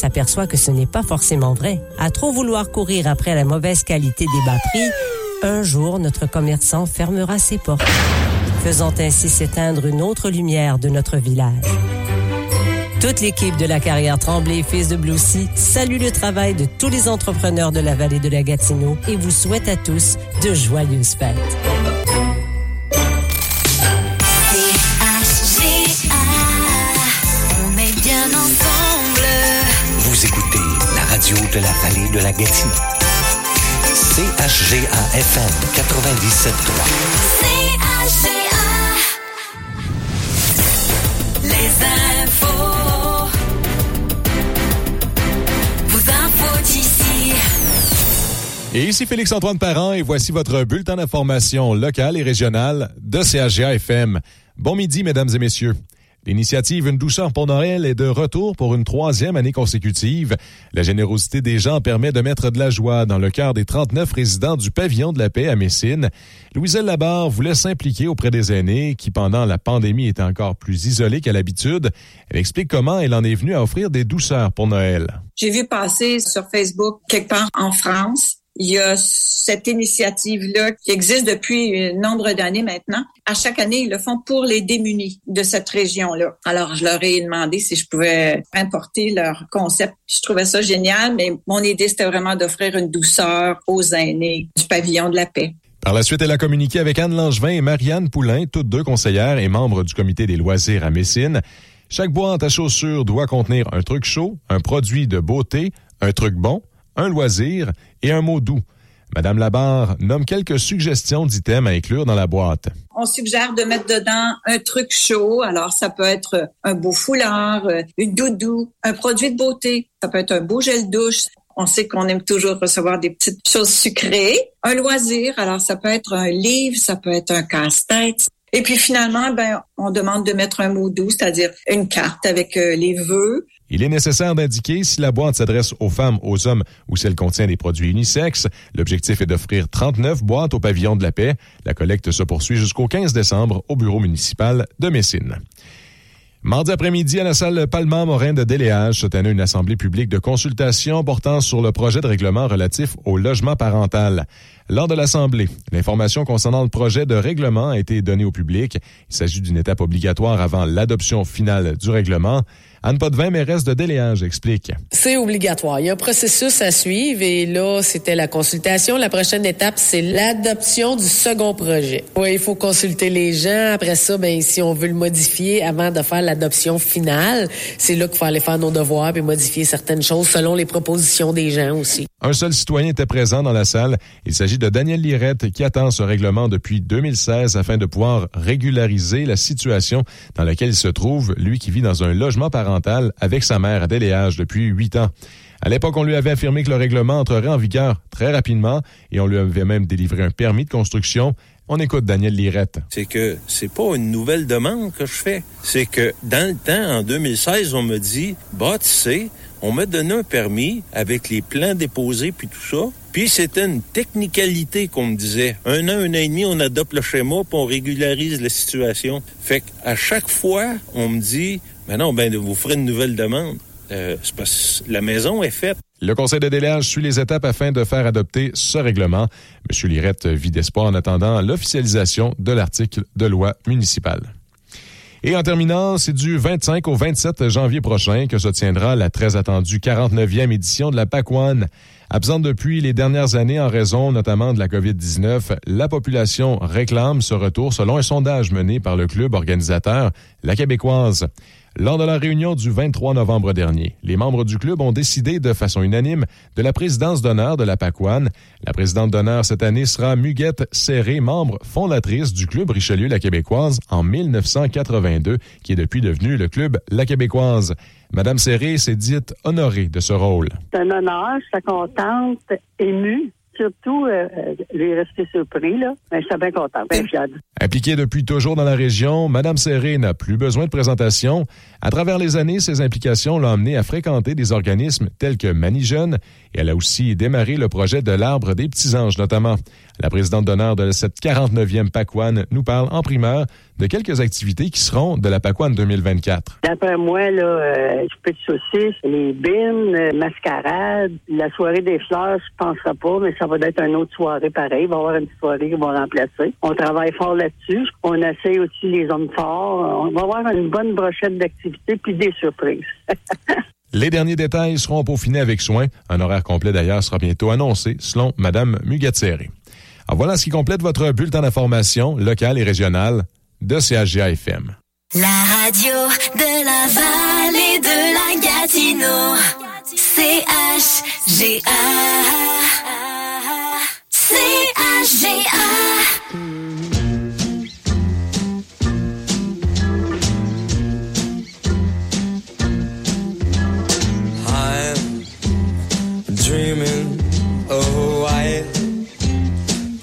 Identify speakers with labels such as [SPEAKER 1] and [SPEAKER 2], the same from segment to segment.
[SPEAKER 1] s'aperçoit que ce n'est pas forcément vrai. À trop vouloir courir après la mauvaise qualité des batteries, un jour notre commerçant fermera ses portes, faisant ainsi s'éteindre une autre lumière de notre village. Toute l'équipe de la carrière Tremblay Fils de Bloussy salue le travail de tous les entrepreneurs de la vallée de la Gatineau et vous souhaite à tous de joyeuses fêtes.
[SPEAKER 2] Radio de la vallée de la Gatineau. CHGA-FM 97.3.
[SPEAKER 3] Les infos. Vos infos d'ici.
[SPEAKER 4] Et ici Félix-Antoine Parent et voici votre bulletin d'information locale et régionale de CHGA FM. Bon midi, mesdames et messieurs. L'initiative Une douceur pour Noël est de retour pour une troisième année consécutive. La générosité des gens permet de mettre de la joie dans le cœur des 39 résidents du pavillon de la paix à Messine. Louiselle Labarre voulait s'impliquer auprès des aînés qui, pendant la pandémie, étaient encore plus isolés qu'à l'habitude. Elle explique comment elle en est venue à offrir des douceurs pour Noël.
[SPEAKER 5] J'ai vu passer sur Facebook quelque part en France il y a cette initiative-là qui existe depuis un nombre d'années maintenant. À chaque année, ils le font pour les démunis de cette région-là. Alors, je leur ai demandé si je pouvais importer leur concept. Je trouvais ça génial, mais mon idée, c'était vraiment d'offrir une douceur aux aînés du pavillon de la paix.
[SPEAKER 4] Par la suite, elle a communiqué avec Anne Langevin et Marianne Poulain, toutes deux conseillères et membres du comité des loisirs à Messine. Chaque boîte à chaussures doit contenir un truc chaud, un produit de beauté, un truc bon, un loisir et un mot doux. Madame Labarre nomme quelques suggestions d'items à inclure dans la boîte.
[SPEAKER 5] On suggère de mettre dedans un truc chaud. Alors, ça peut être un beau foulard, euh, une doudou, un produit de beauté. Ça peut être un beau gel douche. On sait qu'on aime toujours recevoir des petites choses sucrées. Un loisir. Alors, ça peut être un livre, ça peut être un casse-tête. Et puis finalement, ben, on demande de mettre un mot doux, c'est-à-dire une carte avec euh, les vœux,
[SPEAKER 4] il est nécessaire d'indiquer si la boîte s'adresse aux femmes, aux hommes ou si elle contient des produits unisexes. L'objectif est d'offrir 39 boîtes au pavillon de la paix. La collecte se poursuit jusqu'au 15 décembre au bureau municipal de Messine. Mardi après-midi, à la salle Palma Morin de Déléage, se tenait une assemblée publique de consultation portant sur le projet de règlement relatif au logement parental. Lors de l'Assemblée, l'information concernant le projet de règlement a été donnée au public. Il s'agit d'une étape obligatoire avant l'adoption finale du règlement. Anne Potvin, mairesse de Déléage, explique.
[SPEAKER 6] C'est obligatoire. Il y a un processus à suivre et là, c'était la consultation. La prochaine étape, c'est l'adoption du second projet. Oui, il faut consulter les gens. Après ça, ben, si on veut le modifier avant de faire l'adoption finale, c'est là qu'il faut aller faire nos devoirs et modifier certaines choses selon les propositions des gens aussi.
[SPEAKER 4] Un seul citoyen était présent dans la salle. Il s'agit de Daniel Lirette qui attend ce règlement depuis 2016 afin de pouvoir régulariser la situation dans laquelle il se trouve, lui qui vit dans un logement avec sa mère à Déléage depuis huit ans. À l'époque, on lui avait affirmé que le règlement entrerait en vigueur très rapidement et on lui avait même délivré un permis de construction. On écoute Daniel Lirette.
[SPEAKER 7] C'est que c'est pas une nouvelle demande que je fais. C'est que dans le temps, en 2016, on me dit, bah, tu sais, on m'a donné un permis avec les plans déposés puis tout ça. Puis c'était une technicalité qu'on me disait. Un an, un an et demi, on adopte le schéma puis on régularise la situation. Fait qu'à chaque fois, on me dit, ben non, ben vous ferez une nouvelle demande. Euh, parce que la maison est faite.
[SPEAKER 4] Le Conseil de délage suit les étapes afin de faire adopter ce règlement. M. Lirette vit d'espoir en attendant l'officialisation de l'article de loi municipale. Et en terminant, c'est du 25 au 27 janvier prochain que se tiendra la très attendue 49e édition de la PACOAN. Absente depuis les dernières années en raison notamment de la COVID-19, la population réclame ce retour selon un sondage mené par le club organisateur, la Québécoise. Lors de la réunion du 23 novembre dernier, les membres du club ont décidé de façon unanime de la présidence d'honneur de la PACOAN. La présidente d'honneur cette année sera Muguette Serré, membre fondatrice du club Richelieu La Québécoise en 1982, qui est depuis devenu le club La Québécoise. Madame Serré s'est dite honorée de ce rôle.
[SPEAKER 8] C'est un honneur, je suis contente, émue. Surtout, euh, lui rester surpris, là. Mais je suis bien content, bien.
[SPEAKER 4] Impliquée depuis toujours dans la région, Madame Serré n'a plus besoin de présentation. À travers les années, ses implications l'ont amenée à fréquenter des organismes tels que Mani Jeune et elle a aussi démarré le projet de l'arbre des petits anges, notamment. La présidente d'honneur de cette 49e PACWAN nous parle en primeur de quelques activités qui seront de la PACWAN 2024.
[SPEAKER 8] D'après moi, là, euh, je peux de saucisses, les bines, euh, mascarade, la soirée des fleurs, je penserai pas, mais ça va être une autre soirée pareil. Il va y avoir une soirée qui va remplacer. On travaille fort là-dessus. On essaie aussi les hommes forts. On va avoir une bonne brochette d'activités puis des surprises.
[SPEAKER 4] Les derniers détails seront peaufinés avec soin. Un horaire complet d'ailleurs sera bientôt annoncé selon Madame Mugattieri. Alors voilà ce qui complète votre bulletin d'information locale et régionale de CHGA FM.
[SPEAKER 9] La radio de la vallée de la Gatineau. C-H-G-A. C-H-G-A.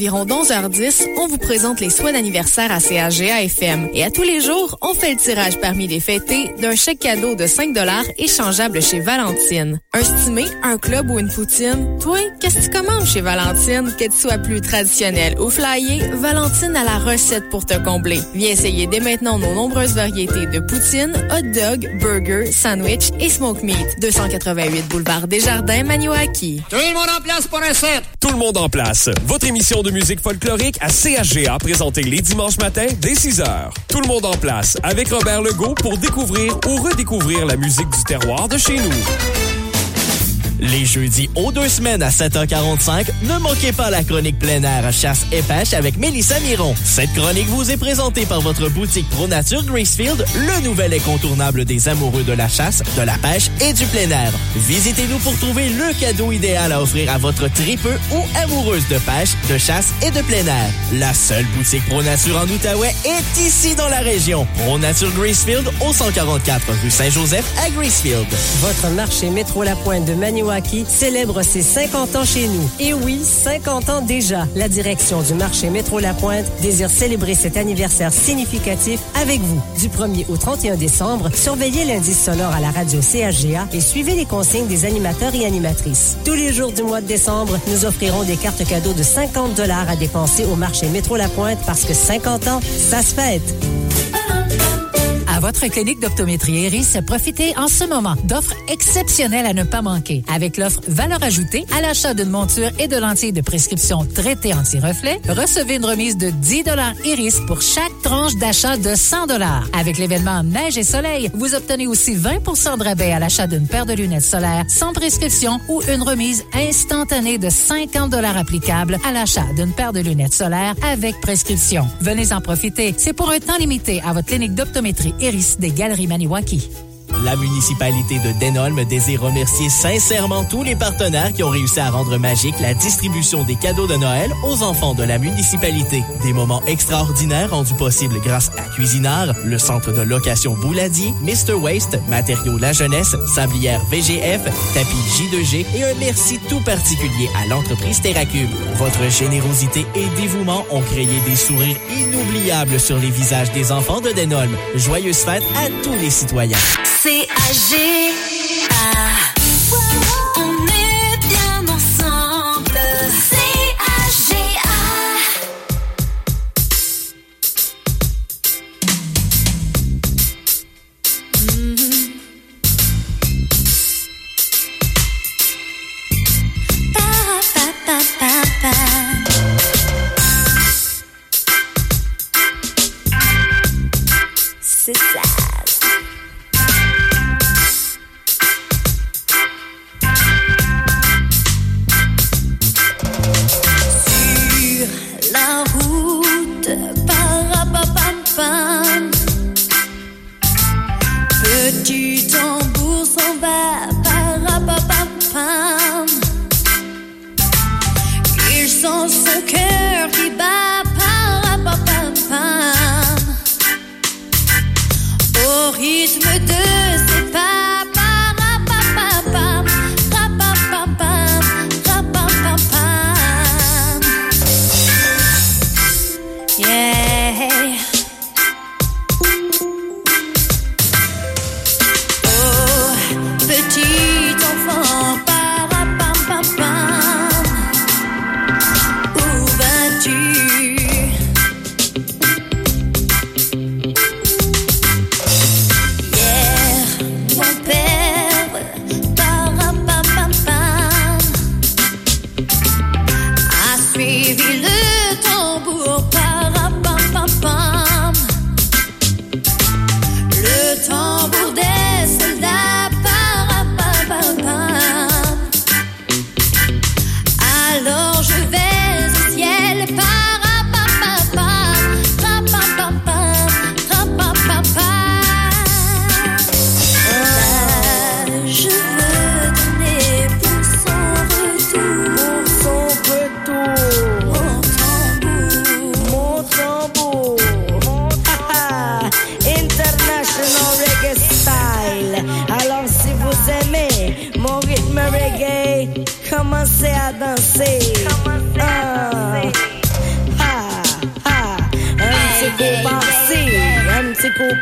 [SPEAKER 10] Environs 11h10, on vous présente les soins d'anniversaire à CAGA FM. Et à tous les jours, on fait le tirage parmi les fêtés d'un chèque cadeau de 5 échangeable chez Valentine. Un stimé, un club ou une poutine? Toi, qu'est-ce que tu commandes chez Valentine? Que tu sois plus traditionnel ou flyé, Valentine a la recette pour te combler. Viens essayer dès maintenant nos nombreuses variétés de poutine, hot dog, burger, sandwich et smoke meat. 288 boulevard Desjardins, Maniwaki.
[SPEAKER 11] Tout le monde en place pour un set!
[SPEAKER 12] Tout le monde en place. Votre émission de musique folklorique à CHGA présentée les dimanches matins dès 6 h. Tout le monde en place avec Robert Legault pour découvrir ou redécouvrir la musique du terroir de chez nous.
[SPEAKER 13] Les jeudis aux deux semaines à 7h45, ne manquez pas la chronique plein air chasse et pêche avec Mélissa Miron. Cette chronique vous est présentée par votre boutique Pro Nature Gracefield, le nouvel incontournable des amoureux de la chasse, de la pêche et du plein air. Visitez-nous pour trouver le cadeau idéal à offrir à votre tripeux ou amoureuse de pêche, de chasse et de plein air. La seule boutique Pro Nature en Outaouais est ici dans la région. Pro Nature Gracefield au 144 rue Saint-Joseph à Gracefield.
[SPEAKER 1] Votre marché Métro La Pointe de Maniwaki célèbre ses 50 ans chez nous. Et oui, 50 ans déjà. La direction du marché Métro La Pointe désire célébrer cet anniversaire significatif avec vous. Du 1er au 31 décembre, surveillez l'indice sonore à la radio CHGA et suivez les consignes des animateurs et animatrices. Tous les jours du mois de décembre, nous offrirons des cartes cadeaux de 50 dollars à dépenser au marché Métro La Pointe parce que 50 ans, ça se fête.
[SPEAKER 14] Votre clinique d'optométrie Eris, profitez en ce moment d'offres exceptionnelles à ne pas manquer. Avec l'offre valeur ajoutée à l'achat d'une monture et de lentilles de prescription traitées anti-reflet, recevez une remise de 10 Iris pour chaque tranche d'achat de 100 Avec l'événement Neige et Soleil, vous obtenez aussi 20% de rabais à l'achat d'une paire de lunettes solaires sans prescription ou une remise instantanée de 50 applicable à l'achat d'une paire de lunettes solaires avec prescription. Venez en profiter. C'est pour un temps limité à votre clinique d'optométrie Iris des Galeries Maniwaki.
[SPEAKER 13] La municipalité de Denholm désire remercier sincèrement tous les partenaires qui ont réussi à rendre magique la distribution des cadeaux de Noël aux enfants de la municipalité. Des moments extraordinaires rendus possibles grâce à Cuisinard, le centre de location Bouladier, Mr. Waste, Matériaux La Jeunesse, Sablière VGF, Tapis J2G et un merci tout particulier à l'entreprise Terracube. Votre générosité et dévouement ont créé des sourires inoubliables sur les visages des enfants de Denholm. Joyeuses fêtes à tous les citoyens.
[SPEAKER 3] C-A-G-A.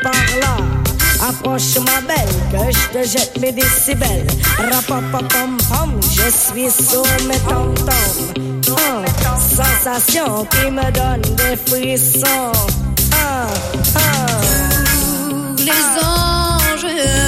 [SPEAKER 11] par là. Approche ma belle, que je te jette mes décibels. Rapapapam je suis sur mes sensation qui me donne des frissons. Ah, ah,
[SPEAKER 3] les anges.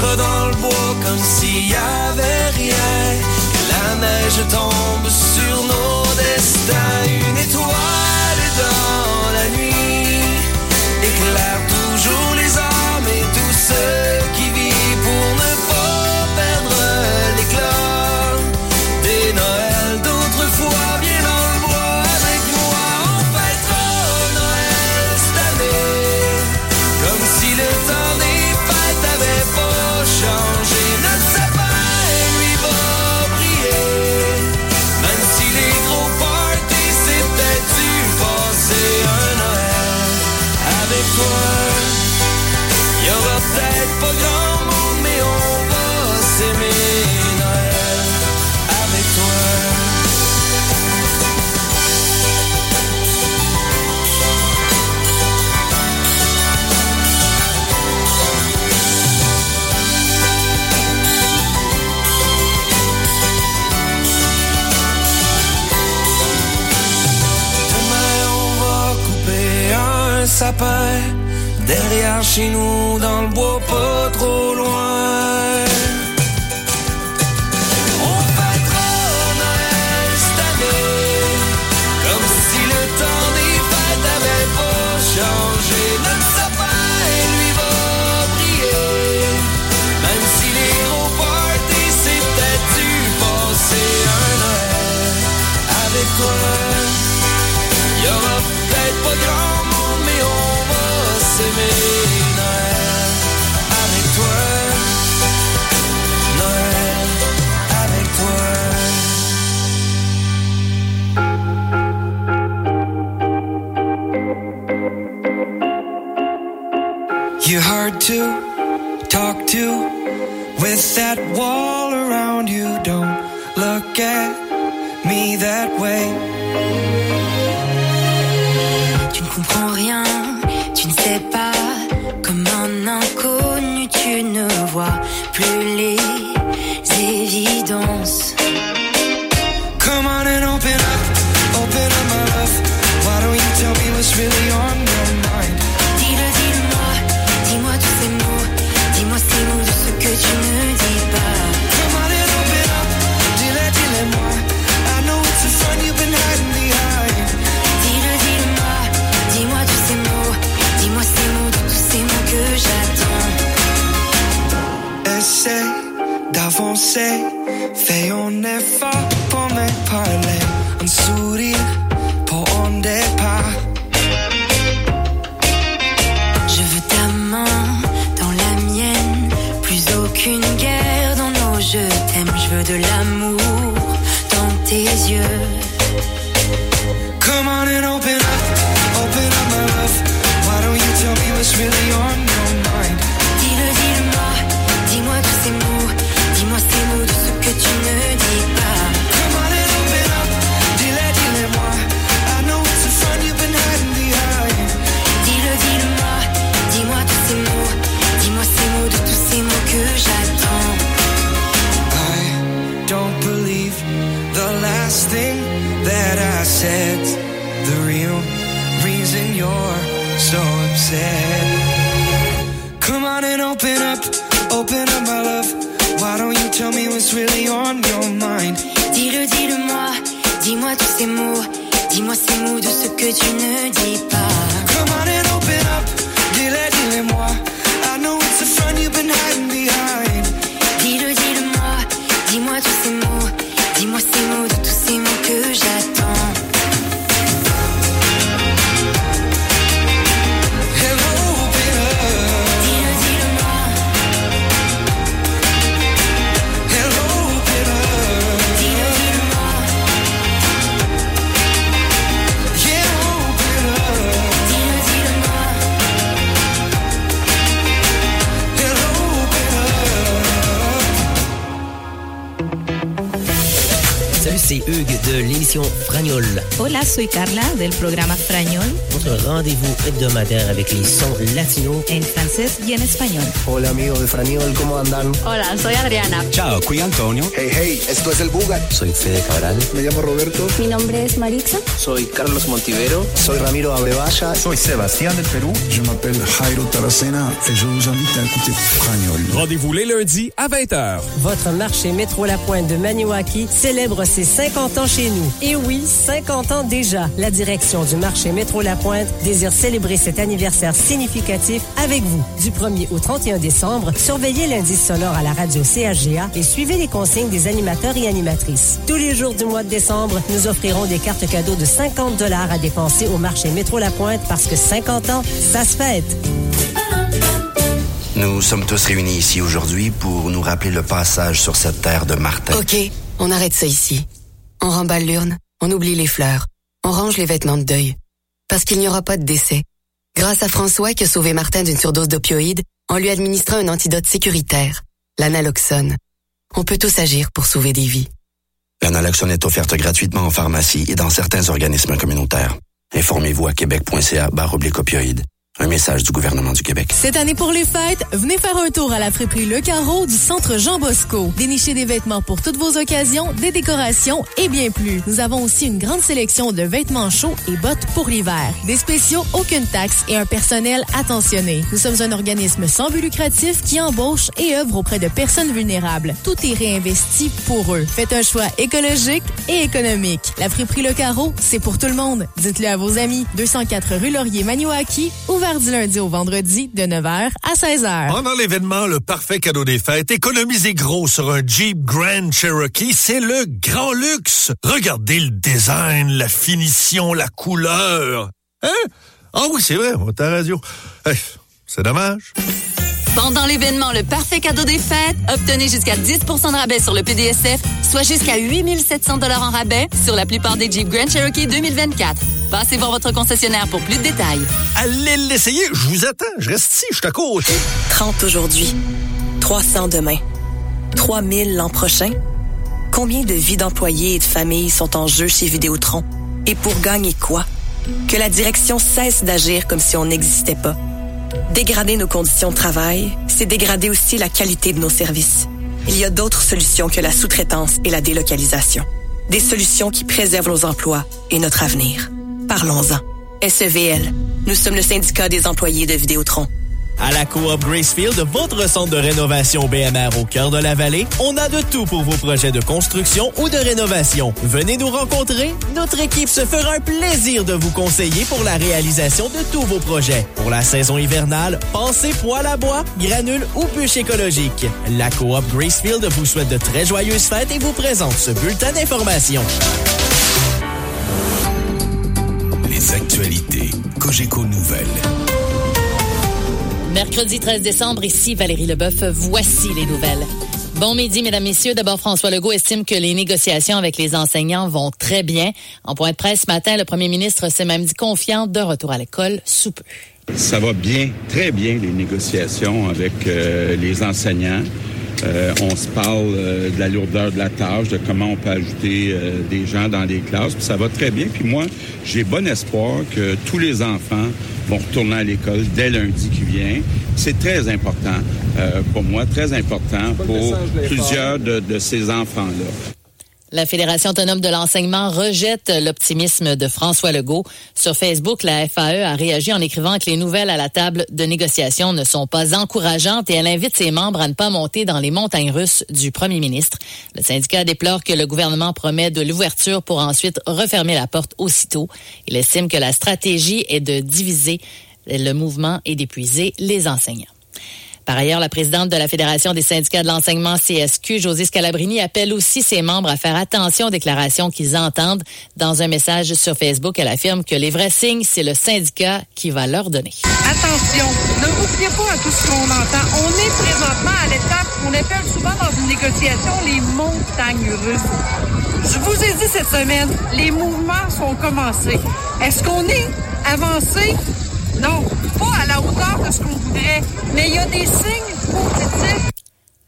[SPEAKER 15] dans le bois comme s'il y avait rien. Que la neige tombe sur nos destins, une étoile dans derrière chez nous, dans le bois pas trop loin. to talk to with that wall around you. Don't look at me that way.
[SPEAKER 9] Tu ne comprends rien, tu ne sais pas. Comme un inconnu, tu ne vois plus les évidences. je t'aime, je veux de l'amour dans tes yeux.
[SPEAKER 15] Come on and open up, open up my love. Why don't you tell me what's really on? sets the real reason you're so upset. Come on and open up, open up, my love. Why don't you tell me what's really on your mind?
[SPEAKER 9] Dis-le, dis-le-moi, dis-moi tous ces mots, dis-moi ces mots de ce que tu ne dis pas. De
[SPEAKER 16] l'émission Fragnol.
[SPEAKER 17] Hola, soy Carla del programa Frañol
[SPEAKER 16] Votre rendez-vous hebdomadaire avec les sons latinos.
[SPEAKER 17] en francés y en español.
[SPEAKER 18] Hola amigos de Franiol, ¿cómo andan?
[SPEAKER 17] Hola, soy Adriana.
[SPEAKER 18] Ciao, qui Antonio. Hey, hey, esto es el Bugat.
[SPEAKER 16] Soy Fede Cabral.
[SPEAKER 18] Me llamo Roberto.
[SPEAKER 19] Mi nombre es Marixa.
[SPEAKER 18] Soy Carlos Montivero. Soy Ramiro Abrevaya. Soy Sebastián del Perú.
[SPEAKER 20] Je m'appelle Jairo Taracena et je vous invite à écouter Fragnol.
[SPEAKER 12] Rendez-vous les lundis à 20h.
[SPEAKER 1] Votre marché Métro La Pointe de Maniwaki célèbre ses 50 ans chez nous. Et oui, 50 ans déjà. La direction du marché Métro La Pointe désire célébrer cet anniversaire significatif avec vous. Du 1er au 31 décembre, surveillez l'indice sonore à la radio CHGA et suivez les consignes des animateurs et animatrices. Tous les jours du mois de décembre, nous offrirons des cartes cadeaux de 50 dollars à dépenser au marché Métro La Pointe parce que 50 ans, ça se fête.
[SPEAKER 21] Nous sommes tous réunis ici aujourd'hui pour nous rappeler le passage sur cette terre de Martin.
[SPEAKER 22] OK, on arrête ça ici. On remballe l'urne, on oublie les fleurs, on range les vêtements de deuil. Parce qu'il n'y aura pas de décès. Grâce à François qui a sauvé Martin d'une surdose d'opioïdes en lui administrant un antidote sécuritaire, l'analoxone. On peut tous agir pour sauver des vies.
[SPEAKER 21] L'analoxone est offerte gratuitement en pharmacie et dans certains organismes communautaires. Informez-vous à québec.ca barre oblique opioïdes. Un message du gouvernement du Québec.
[SPEAKER 10] Cette année pour les fêtes, venez faire un tour à la friperie Le Carreau du centre Jean Bosco. Dénichez des vêtements pour toutes vos occasions, des décorations et bien plus. Nous avons aussi une grande sélection de vêtements chauds et bottes pour l'hiver. Des spéciaux, aucune taxe et un personnel attentionné. Nous sommes un organisme sans but lucratif qui embauche et œuvre auprès de personnes vulnérables. Tout est réinvesti pour eux. Faites un choix écologique et économique. La friperie Le Carreau, c'est pour tout le monde. Dites-le à vos amis. 204 rue Laurier Maniwaki, ouvert du lundi au vendredi de 9h à 16h.
[SPEAKER 23] Pendant l'événement Le Parfait Cadeau des Fêtes, économisez gros sur un Jeep Grand Cherokee, c'est le grand luxe. Regardez le design, la finition, la couleur. Hein? Ah oui, c'est vrai, on est à la radio. C'est dommage.
[SPEAKER 24] Pendant l'événement Le Parfait Cadeau des Fêtes, obtenez jusqu'à 10% de rabais sur le PDSF, soit jusqu'à 8 700 en rabais sur la plupart des Jeep Grand Cherokee 2024. Passez voir votre concessionnaire pour plus de détails.
[SPEAKER 23] Allez l'essayer, je vous attends, je reste ici, je suis à côté.
[SPEAKER 25] 30 aujourd'hui, 300 demain, 3000 l'an prochain. Combien de vies d'employés et de familles sont en jeu chez Vidéotron? Et pour gagner quoi? Que la direction cesse d'agir comme si on n'existait pas. Dégrader nos conditions de travail, c'est dégrader aussi la qualité de nos services. Il y a d'autres solutions que la sous-traitance et la délocalisation. Des solutions qui préservent nos emplois et notre avenir. Parlons-en. SEVL, nous sommes le syndicat des employés de Vidéotron.
[SPEAKER 13] À la Coop Gracefield, votre centre de rénovation BMR au cœur de la vallée, on a de tout pour vos projets de construction ou de rénovation. Venez nous rencontrer. Notre équipe se fera un plaisir de vous conseiller pour la réalisation de tous vos projets. Pour la saison hivernale, pensez poêle à bois, granules ou bûches écologiques. La Coop Gracefield vous souhaite de très joyeuses fêtes et vous présente ce bulletin d'information.
[SPEAKER 2] Les actualités Cogeco Nouvelles.
[SPEAKER 26] Mercredi 13 décembre, ici Valérie Leboeuf, voici les nouvelles. Bon midi, mesdames, messieurs. D'abord, François Legault estime que les négociations avec les enseignants vont très bien. En point de presse ce matin, le premier ministre s'est même dit confiant de retour à l'école sous peu.
[SPEAKER 27] Ça va bien, très bien, les négociations avec euh, les enseignants. Euh, on se parle euh, de la lourdeur de la tâche, de comment on peut ajouter euh, des gens dans les classes. Puis ça va très bien. Puis moi, j'ai bon espoir que tous les enfants vont retourner à l'école dès lundi qui vient. C'est très important euh, pour moi, très important pour plusieurs de, de ces enfants-là.
[SPEAKER 26] La Fédération autonome de l'enseignement rejette l'optimisme de François Legault. Sur Facebook, la FAE a réagi en écrivant que les nouvelles à la table de négociation ne sont pas encourageantes et elle invite ses membres à ne pas monter dans les montagnes russes du premier ministre. Le syndicat déplore que le gouvernement promet de l'ouverture pour ensuite refermer la porte aussitôt. Il estime que la stratégie est de diviser le mouvement et d'épuiser les enseignants. Par ailleurs, la présidente de la Fédération des syndicats de l'enseignement CSQ, José Scalabrini, appelle aussi ses membres à faire attention aux déclarations qu'ils entendent. Dans un message sur Facebook, elle affirme que les vrais signes, c'est le syndicat qui va leur donner.
[SPEAKER 28] Attention, ne vous fiez pas à tout ce qu'on entend. On est présentement à l'étape qu'on appelle souvent dans une négociation les montagnes russes. Je vous ai dit cette semaine, les mouvements sont commencés. Est-ce qu'on est avancé? Non, pas à la hauteur de ce qu'on voudrait, mais il y a des signes positifs.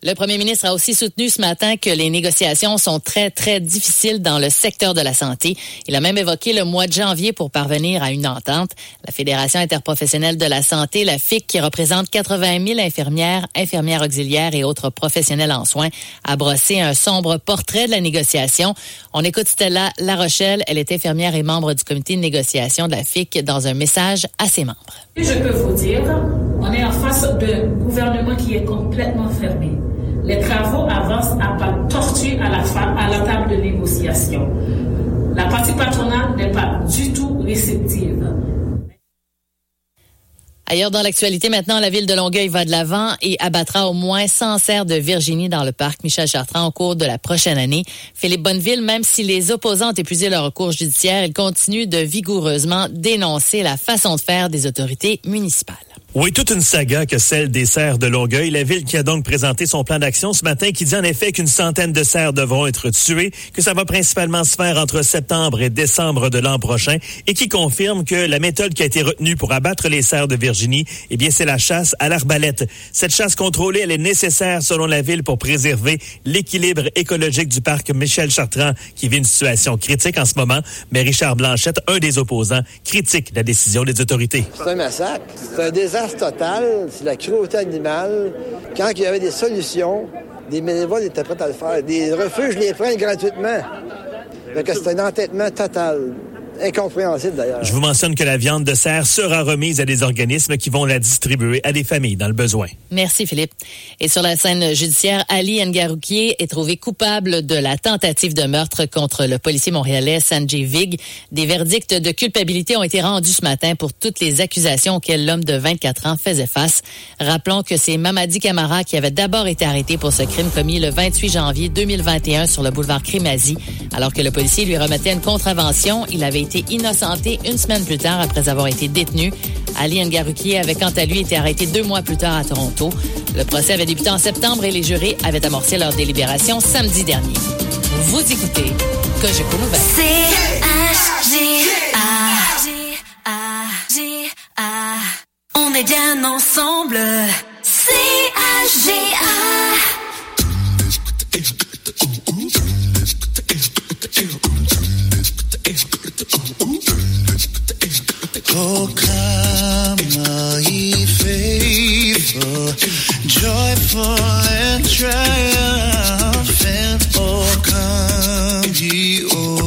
[SPEAKER 26] Le premier ministre a aussi soutenu ce matin que les négociations sont très, très difficiles dans le secteur de la santé. Il a même évoqué le mois de janvier pour parvenir à une entente. La Fédération interprofessionnelle de la santé, la FIC, qui représente 80 000 infirmières, infirmières auxiliaires et autres professionnels en soins, a brossé un sombre portrait de la négociation. On écoute Stella La Rochelle. Elle est infirmière et membre du comité de négociation de la FIC dans un message à ses membres.
[SPEAKER 29] Je peux vous dire, on est en face d'un gouvernement qui est complètement fermé. Les travaux avancent à pas de tortue à la, à la table de négociation. La partie patronale n'est pas du tout réceptive.
[SPEAKER 26] Ailleurs dans l'actualité, maintenant, la ville de Longueuil va de l'avant et abattra au moins 100 cerfs de Virginie dans le parc Michel Chartrand au cours de la prochaine année. Philippe Bonneville, même si les opposants ont épuisé leur recours judiciaire, il continue de vigoureusement dénoncer la façon de faire des autorités municipales.
[SPEAKER 27] Oui, toute une saga que celle des serres de Longueuil. La ville qui a donc présenté son plan d'action ce matin qui dit en effet qu'une centaine de serres devront être tuées, que ça va principalement se faire entre septembre et décembre de l'an prochain et qui confirme que la méthode qui a été retenue pour abattre les serres de Virginie, eh bien, c'est la chasse à l'arbalète. Cette chasse contrôlée, elle est nécessaire selon la ville pour préserver l'équilibre écologique du parc Michel Chartrand qui vit une situation critique en ce moment. Mais Richard Blanchette, un des opposants, critique la décision des autorités.
[SPEAKER 30] C'est un massacre. C'est un désastre total. C'est la cruauté animale. Quand il y avait des solutions, des bénévoles étaient prêts à le faire. Des refuges les prennent gratuitement. C'est un entêtement total. Incompréhensible d'ailleurs.
[SPEAKER 27] Je vous mentionne que la viande de cerf sera remise à des organismes qui vont la distribuer à des familles dans le besoin.
[SPEAKER 26] Merci Philippe. Et sur la scène judiciaire, Ali Ngaroukier est trouvé coupable de la tentative de meurtre contre le policier montréalais Sanjay Vig. Des verdicts de culpabilité ont été rendus ce matin pour toutes les accusations auxquelles l'homme de 24 ans faisait face. Rappelons que c'est Mamadi Camara qui avait d'abord été arrêté pour ce crime commis le 28 janvier 2021 sur le boulevard Crémazie. Alors que le policier lui remettait une contravention, il avait été innocenté une semaine plus tard après avoir été détenu. Ali Ngarukier avait quant à lui été arrêté deux mois plus tard à Toronto. Le procès avait débuté en septembre et les jurés avaient amorcé leur délibération samedi dernier. Vous écoutez Cogeco Nouvelle.
[SPEAKER 9] C-H-G-A. On est bien ensemble. C-H-G-A.
[SPEAKER 31] Oh, come, ye faithful, joyful and triumphant. Oh, come ye, oh,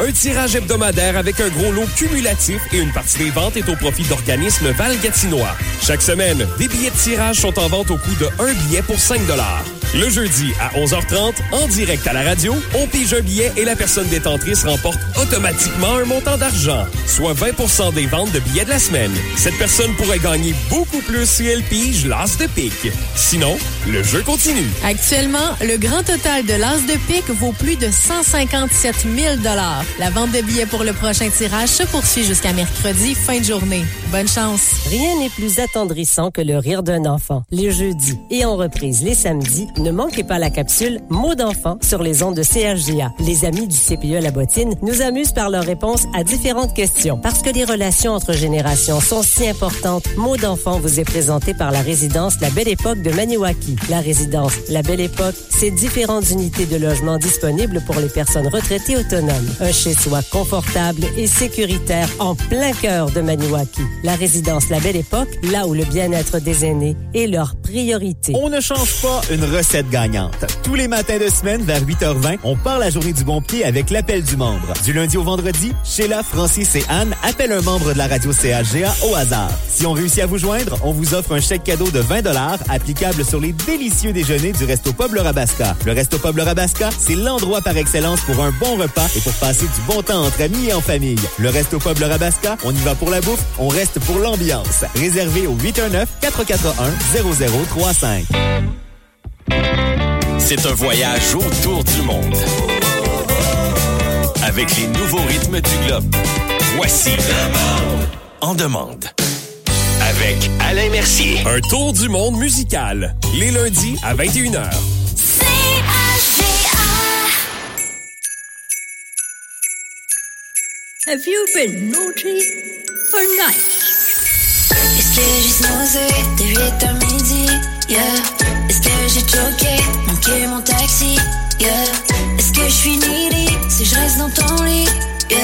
[SPEAKER 32] un
[SPEAKER 12] tirage hebdomadaire avec un gros lot cumulatif et une partie des ventes est au profit d'organismes Val-Gatinois. Chaque semaine, des billets de tirage sont en vente au coût de un billet pour 5 Le jeudi à 11h30, en direct à la radio, on pige un billet et la personne détentrice remporte automatiquement un montant d'argent, soit 20% des ventes de billets de la semaine. Cette personne pourrait gagner beaucoup plus si elle pige l'as de pique. Sinon, le jeu continue.
[SPEAKER 10] Actuellement, le grand total de l'as de pique vaut plus de 157 000 La vente de billets pour le prochain tirage se poursuit jusqu'à mercredi, fin de journée. Bonne chance.
[SPEAKER 1] Rien n'est plus attendrissant que le rire d'un enfant. Les jeudis et en reprise les samedis, ne manquez pas la capsule Mots d'enfant sur les ondes de CHGA. Les amis du CPE La Bottine nous amusent par leurs réponses à différentes questions. Parce que les relations entre générations sont si importantes, Mots d'enfant vous est présenté par la résidence La Belle Époque de Maniwaki. La résidence La Belle Époque, c'est différentes unités de logement disponibles pour les personnes retraitées autonomes. Un chez-soi confortable et sécuritaire en plein cœur de Maniwaki. La résidence La Belle Époque, là où le bien-être des aînés est leur priorité.
[SPEAKER 13] On ne change pas une recette gagnante. Tous les matins de semaine, vers 8h20, on part la journée du bon pied avec l'appel du membre. Du lundi au vendredi, Sheila, Francis et Anne appellent un membre de la radio CHGA au hasard. Si on réussit à vous joindre, on vous offre un chèque cadeau de 20 applicable sur les délicieux déjeuners du Resto Pub Rabasca. Le Resto Pub Rabasca, c'est l'endroit par excellence pour un bon repas et pour passer du bon temps entre amis et en famille. Le Resto Pub Rabasca, on y va pour la bouffe, on reste pour l'ambiance. Réservé au 819-441-0035.
[SPEAKER 2] C'est un voyage autour du monde. Avec les nouveaux rythmes du globe. Voici En demande. Avec Alain Mercier.
[SPEAKER 12] Un tour du monde musical. Les lundis à 21h.
[SPEAKER 33] Have you been naughty or nice?
[SPEAKER 9] Est-ce que j'ai snosé de 8 à midi? Yeah. Est-ce que j'ai choqué, manqué mon taxi? Yeah. Est-ce que je suis needy si je reste dans ton lit? Yeah.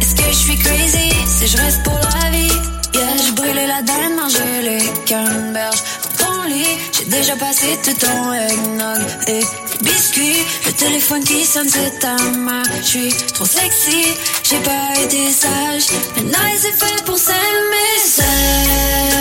[SPEAKER 9] Est-ce que je suis crazy si je reste pour la J'ai brûlé la dalle, mangé les canneberges dans ton lit. J'ai déjà passé tout ton eggnog et les biscuits. Le téléphone qui sonne, c'est ta main. Je suis trop sexy, j'ai pas été sage. Mais nice, c'est fait pour s'aimer. C'est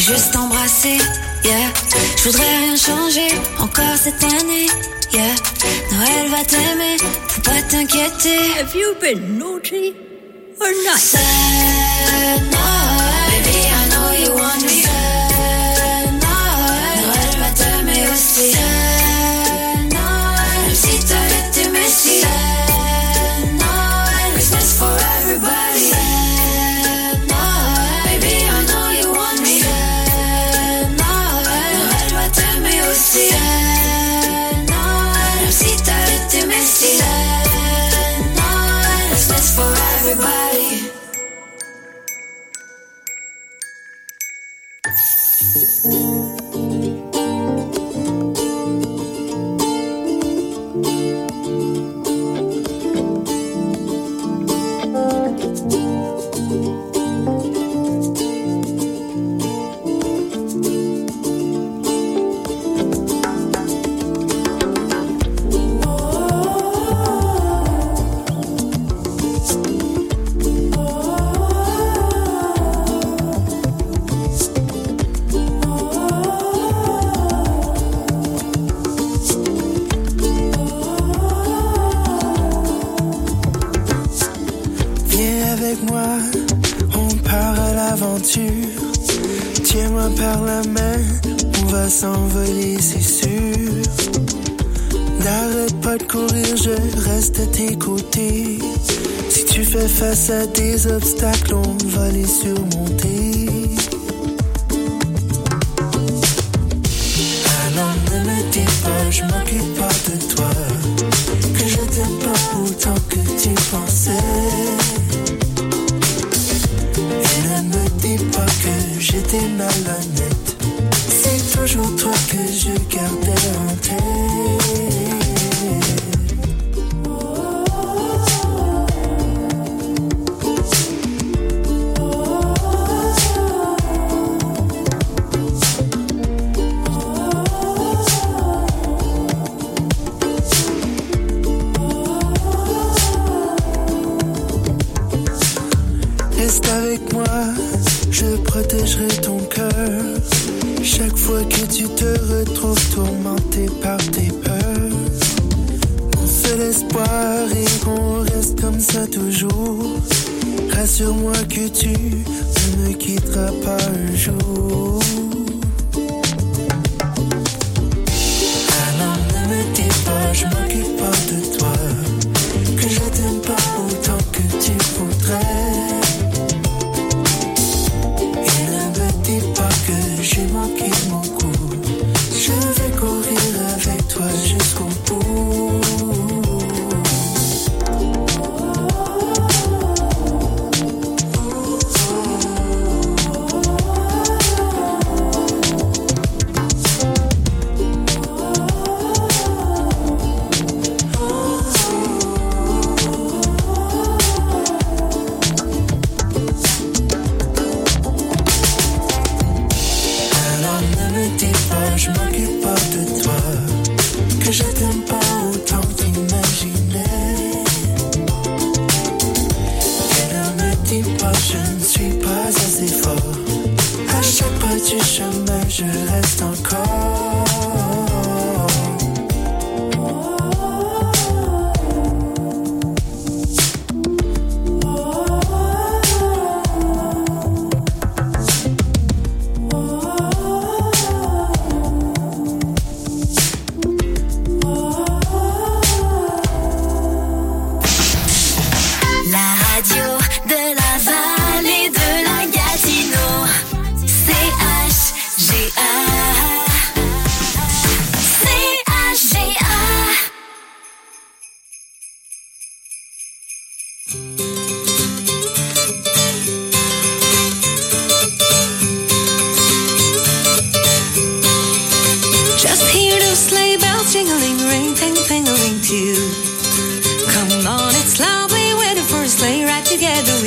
[SPEAKER 9] suis juste embrassé. yeah. Je voudrais rien changer encore cette année, yeah. Noël va t'aimer, faut pas t'inquiéter.
[SPEAKER 33] Have you been naughty or nice?
[SPEAKER 9] Baby, I know you want me.
[SPEAKER 34] toujours. Rassure-moi que tu ne me quitteras pas un jour. Alors ne me dis pas, je m'occupe pas de toi.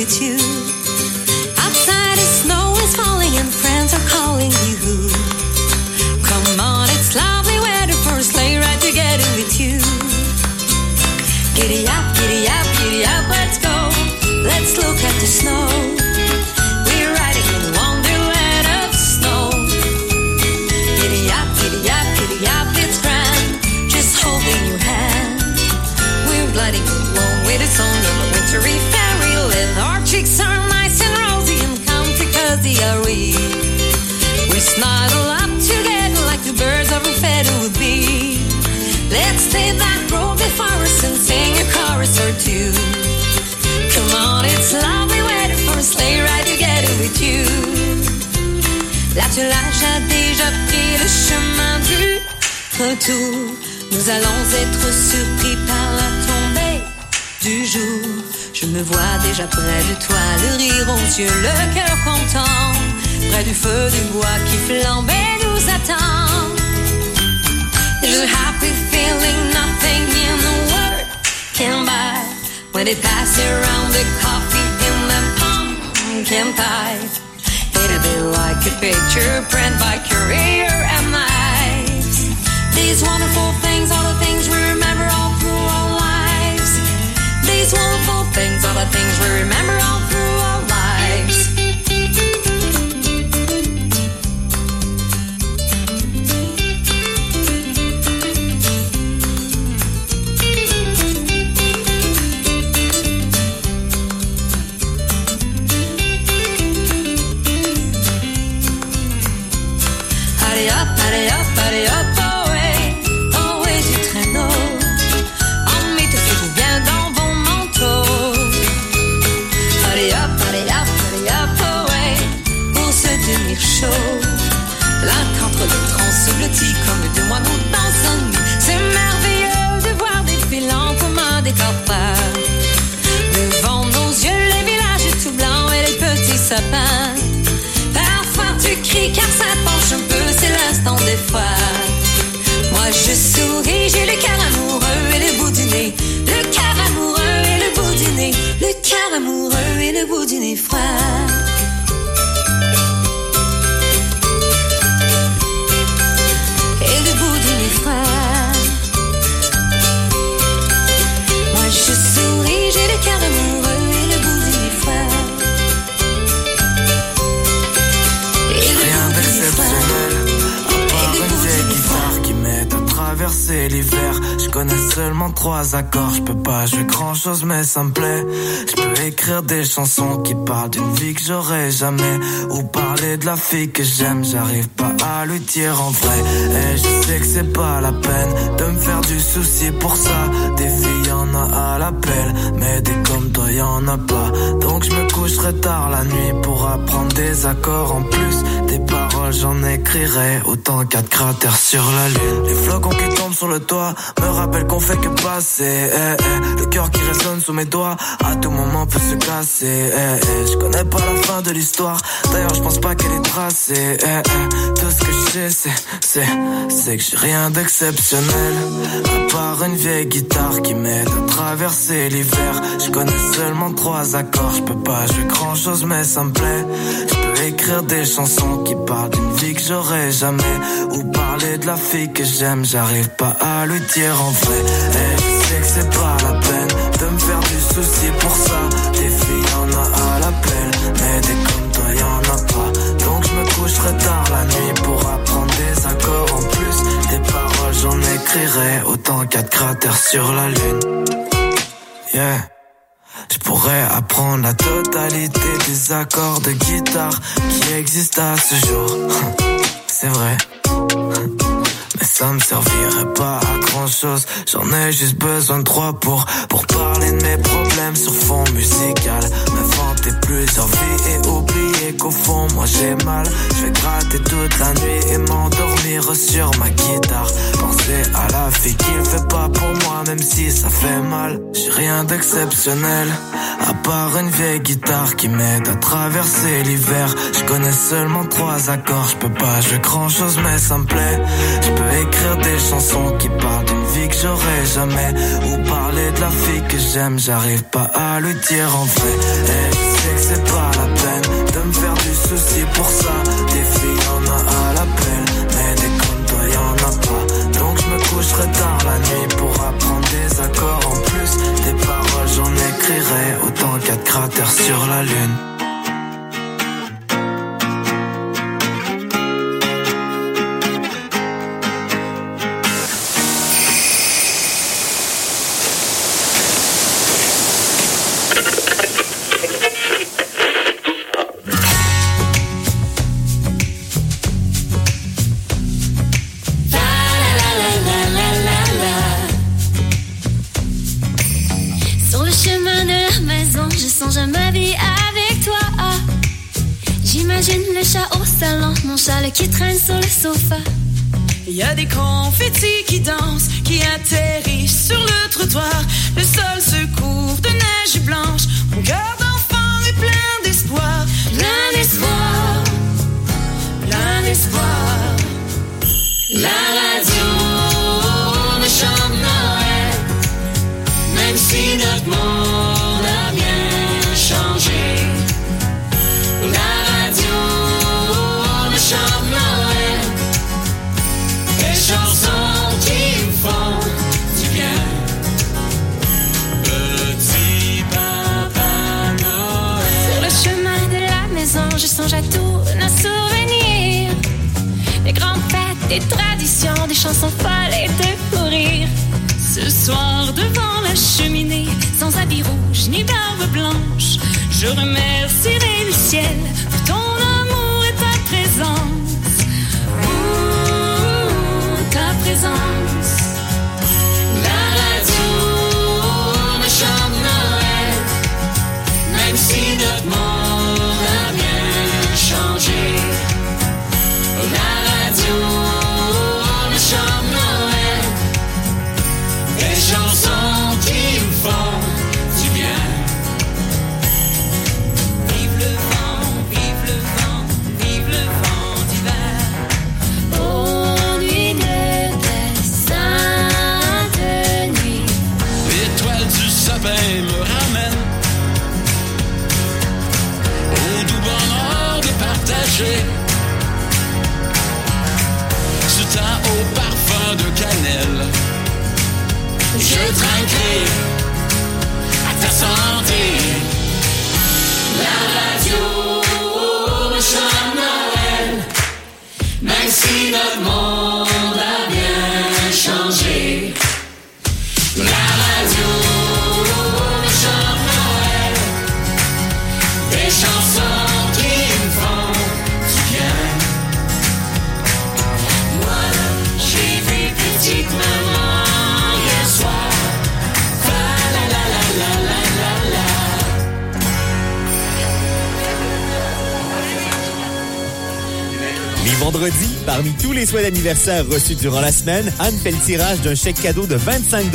[SPEAKER 35] with you. Come on, it's lovely weather for a sleigh ride together with you. Là, a déjà pris le chemin
[SPEAKER 9] du retour. Nous allons être surpris par la tombée du jour. Je me vois déjà près de toi, le rire aux yeux, le cœur content. Près du feu du bois qui flambe et nous attend. There's happy feeling, nothing in the world can buy. When they pass around the coffee in the pumpkin pie. It'll be like a picture print by Courier and Knives. These wonderful things are the things we remember all through our lives. These wonderful things are the things we remember all through our je
[SPEAKER 36] peux pas jouer grand chose mais ça me plaît. Je peux écrire des chansons qui parlent d'une vie que j'aurais jamais. Ou parler de la fille que j'aime, j'arrive pas à lui dire en vrai. Et je sais que c'est pas la peine de me faire du souci pour ça. Des filles y en a à l'appel, mais des comme toi y en a pas. Donc je me coucherai tard la nuit pour apprendre des accords en plus. Des paroles j'en écrirai autant qu'à cratères sur la lune. Les flocons qui tombent sur le toit me rappellent qu'on fait que passer. eh, eh. Le cœur qui résonne sous mes doigts à tout moment peut se casser. eh, eh. Je connais pas la fin de l'histoire, d'ailleurs je pense pas qu'elle est tracée. eh, eh. Tout ce que je sais c'est, c'est, c'est que j'ai rien d'exceptionnel. À part une vieille guitare qui m'aide à traverser l'hiver. Je connais seulement trois accords, je peux pas jouer grand chose mais ça me plaît. Je peux écrire des chansons qui parlent d'une vie que j'aurais jamais. Ou parler de la fille que j'aime, j'arrive pas à lui dire en vrai. Et je sais que c'est pas la peine de me faire du souci pour ça. Des filles y en a à l'appel, mais des comme toi y en a pas. Donc je me coucherai tard la nuit pour apprendre des accords en plus. Des paroles j'en écrirai autant qu'à cratères sur la lune. Yeah. Je pourrais apprendre la totalité des accords de guitare qui existent à ce jour. C'est vrai. Mais ça me servirait pas à grand chose. J'en ai juste besoin de trois pour, pour parler de mes problèmes sur fond musical. Vanter plusieurs vies et oublier qu'au fond moi j'ai mal. Je vais gratter toute la nuit et m'endormir sur ma guitare. Penser à la fille qui le fait pas pour moi même si ça fait mal. J'ai rien d'exceptionnel. À part une vieille guitare qui m'aide à traverser l'hiver. Je connais seulement trois accords. Je peux pas jouer grand chose mais ça me plaît. Je peux écrire des chansons qui parlent que j'aurais jamais. Ou parler de la fille que j'aime. J'arrive pas à lui dire en vrai. Et je sais que c'est pas la peine de me faire du souci pour ça. Des filles y en a à l'appel. Mais des comme toi y en a pas. Donc je me coucherai tard la nuit pour apprendre des accords en plus. Des paroles j'en écrirai autant qu'à cratères sur la lune.
[SPEAKER 37] J'imagine le chat au salon, mon châle qui traîne sur le sofa.
[SPEAKER 31] Il y a des confettis qui dansent, qui atterrissent sur le trottoir. Le sol se couvre de neige blanche. Mon cœur d'enfant est plein d'espoir. Plein d'espoir. Plein d'espoir. La radio me chante Noël. Même si notre monde
[SPEAKER 37] songe à tous nos souvenirs. Des grandes fêtes, des traditions, des chansons folles et de fou rire.
[SPEAKER 31] Ce soir devant la cheminée, sans habit rouge ni barbe blanche, je remercierai le ciel pour ton même si
[SPEAKER 38] parmi tous les souhaits d'anniversaire reçus durant la semaine, Anne fait le tirage d'un chèque cadeau de 25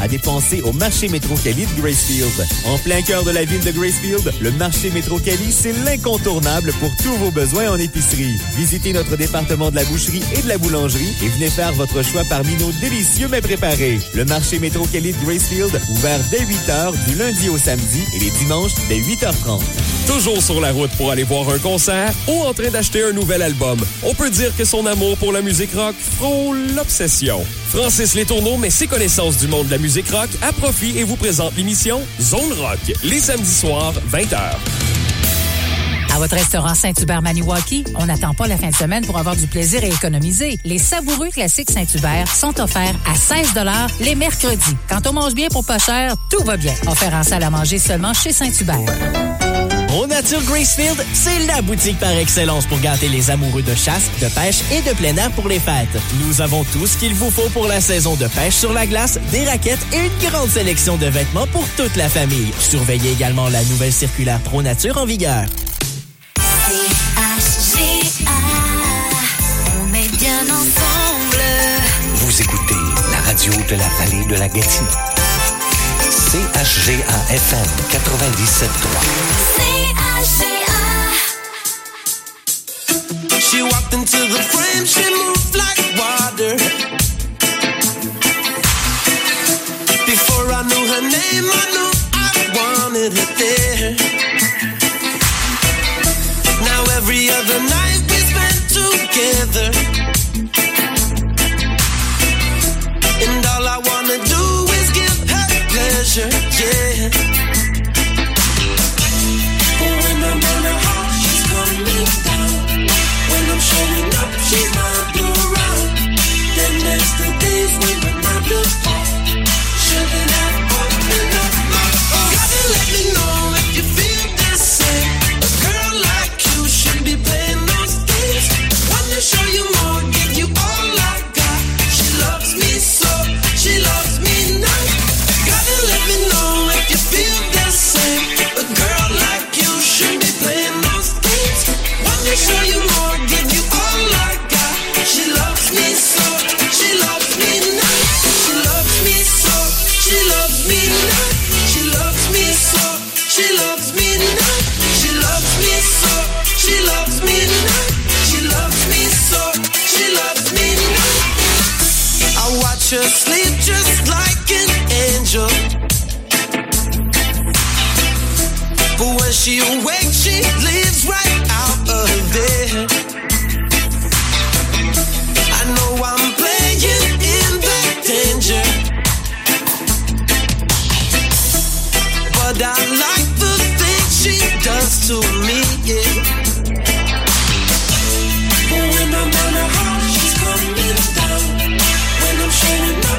[SPEAKER 38] à dépenser au marché Métro Cali de Gracefield. En plein cœur de la ville de Gracefield, le marché Métro Cali, c'est l'incontournable pour tous vos besoins en épicerie. Visitez notre département de la boucherie et de la boulangerie et venez faire votre choix parmi nos délicieux mets préparés. Le marché Métro Cali de Gracefield, ouvert dès 8 h du lundi au samedi et les dimanches dès 8h30.
[SPEAKER 12] Toujours sur la route pour aller voir un concert ou en train d'acheter un nouvel album. On peut dire que son amour pour la musique rock frôle l'obsession. Francis Létourneau met ses connaissances du monde de la musique rock à profit et vous présente l'émission Zone Rock, les samedis soirs, 20h.
[SPEAKER 39] À votre restaurant Saint-Hubert Maniwaki, on n'attend pas la fin de semaine pour avoir du plaisir et économiser. Les savoureux classiques Saint-Hubert sont offerts à 16 les mercredis. Quand on mange bien pour pas cher, tout va bien. Offert en salle à manger seulement chez Saint-Hubert.
[SPEAKER 13] Au Nature Gracefield, c'est la boutique par excellence pour gâter les amoureux de chasse, de pêche et de plein air pour les fêtes. Nous avons tout ce qu'il vous faut pour la saison de pêche sur la glace, des raquettes et une grande sélection de vêtements pour toute la famille. Surveillez également la nouvelle circulaire Pro Nature en vigueur.
[SPEAKER 9] CHGA, on est bien ensemble.
[SPEAKER 2] Vous écoutez la radio de la vallée de la Gatineau. CHGA FM 97.3.
[SPEAKER 15] She walked into the frame, she moved like water. Before I knew her name, I knew I wanted her there. Now every other night we spend together. Pleasure, yeah. But when I'm on her heart, she's coming down. When I'm showing up, she's not around. Then there's the days when we're not apart. Shouldn't have